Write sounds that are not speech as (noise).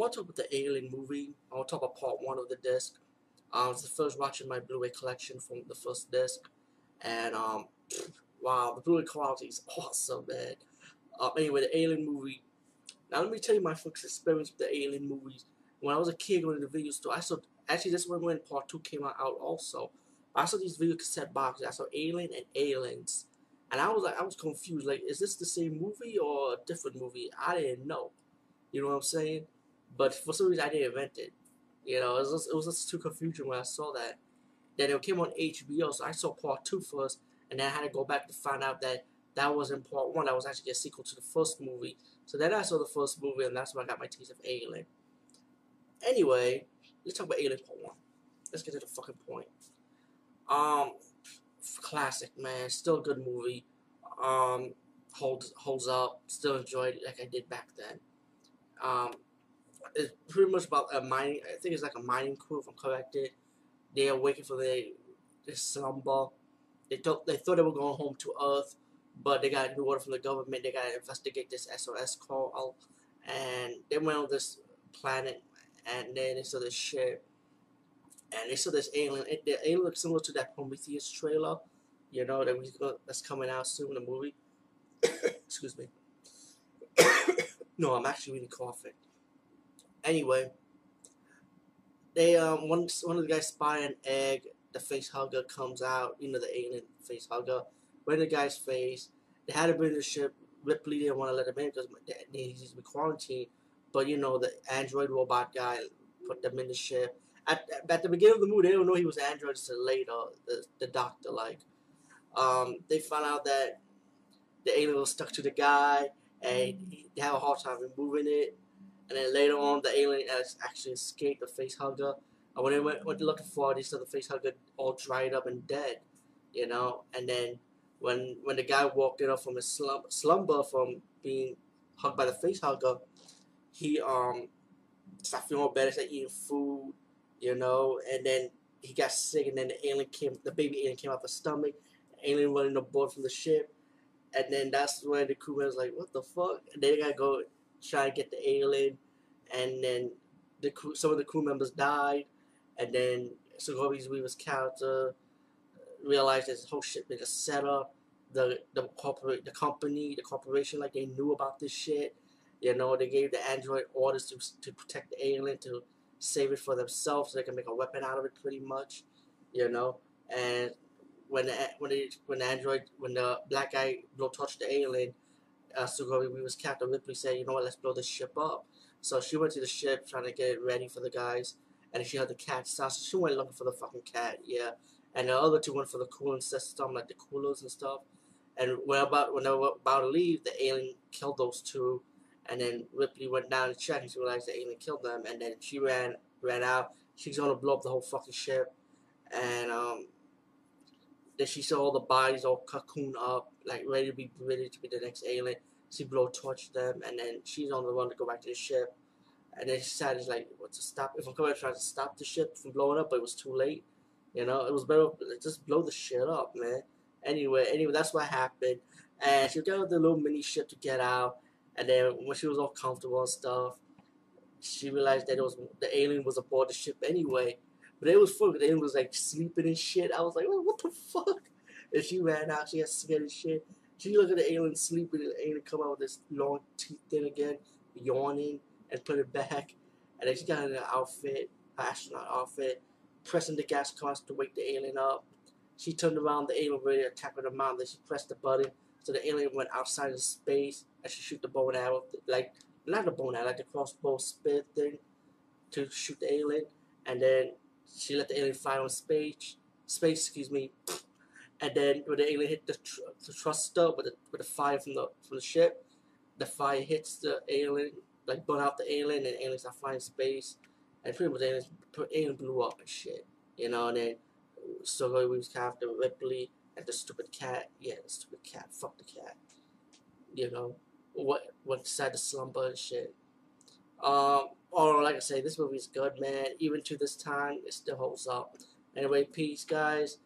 want to talk about the Alien movie. I want to talk about part one of the disc. Um, it's the first watch in my Blu-ray collection from the first disc, and um, (sniffs) wow, the Blu-ray quality is awesome, man. Um, anyway, the Alien movie. Now let me tell you my first experience with the Alien movies. When I was a kid going to the video store, I saw actually this one when part two came out also. I saw these video cassette boxes. I saw Alien and Aliens, and I was like, I was confused. Like, is this the same movie or a different movie? I didn't know. You know what I'm saying? But for some reason, I didn't invent it. You know, it was just, it was just too confusing when I saw that. Then it came on HBO, so I saw part two first, and then I had to go back to find out that that wasn't part one. That was actually a sequel to the first movie. So then I saw the first movie, and that's when I got my taste of Alien. Anyway, let's talk about Alien Part One. Let's get to the fucking point. Um, classic man, still a good movie. Um, holds holds up. Still enjoyed it like I did back then. Um, it's pretty much about a mining. I think it's like a mining crew, if I'm corrected. They are waiting for their, their slumber. They thought they thought they were going home to Earth, but they got new order from the government. They got to investigate this SOS call, and they went on this planet, and then they saw this ship, and they saw this alien. It, the alien looks similar to that Prometheus trailer, you know that we that's coming out soon. In the movie. (coughs) Excuse me. (coughs) no, I'm actually really coughing. Anyway, they um one one of the guys spy an egg. The face hugger comes out. You know the alien face hugger. Right in the guy's face. They had to bring the ship. Ripley didn't want to let him in because he's been quarantined. But you know the android robot guy put them in the ship. At, at the beginning of the movie, they don't know he was android until later. The the doctor like, um, they found out that the alien was stuck to the guy, and they have a hard time removing it. And then later on, the alien has actually escaped the face hugger. And when they went, went looking for it, they saw the face hugger all dried up and dead, you know. And then when when the guy walked it up from his slum, slumber from being hugged by the face hugger, he um started feeling better, started eating food, you know. And then he got sick, and then the alien came, the baby alien came out the stomach. The alien running aboard from the ship, and then that's when the crew was like, "What the fuck?" And they gotta go try to get the alien, and then the crew, some of the crew members died, and then Sigourney Weaver's character uh, realized that this whole shit been a setup. The the corporate the company the corporation like they knew about this shit. You know they gave the android orders to to protect the alien to save it for themselves so they can make a weapon out of it pretty much. You know and when the, when the, when the android when the black guy blow touched the alien, uh, Sigourney Weaver's Captain Ripley said, you know what, let's blow this ship up. So she went to the ship trying to get it ready for the guys, and she had the cat. So she went looking for the fucking cat, yeah. And the other two went for the cooling system, like the coolers and stuff. And when about when they were about to leave, the alien killed those two, and then Ripley went down to check, and she realized the alien killed them, and then she ran ran out. She's gonna blow up the whole fucking ship, and um, then she saw all the bodies all cocoon up, like ready to be ready to be the next alien. She blow torch them, and then she's on the run to go back to the ship. And then she decided like, what to stop? If I'm coming, trying to stop the ship from blowing up, but it was too late. You know, it was better just blow the shit up, man. Anyway, anyway, that's what happened. And she got the little mini ship to get out. And then when she was all comfortable and stuff, she realized that it was the alien was aboard the ship anyway. But it was fun. The alien was like sleeping and shit. I was like, what the fuck? And she ran out. She got scared and shit. She looked at the alien sleeping, and the alien come out with this long teeth thing again, yawning, and put it back. And then she got in an outfit, an astronaut outfit, pressing the gas cans to wake the alien up. She turned around, the alien ready to attack her mouth. Then she pressed the button, so the alien went outside of space, and she shoot the bow and arrow, like not the bow and arrow, like the crossbow spear thing, to shoot the alien. And then she let the alien fly on space, space, excuse me. And then when the alien hit the, tr the thruster with the with the fire from the from the ship, the fire hits the alien, like burn out the alien, and aliens are flying space, and pretty much the aliens, alien blew up and shit, you know. And then so we was Captain Ripley and the stupid cat, yeah, the stupid cat, fuck the cat, you know. What what decided to slumber and shit. Um, or like I say, this movie's good, man. Even to this time, it still holds up. Anyway, peace, guys.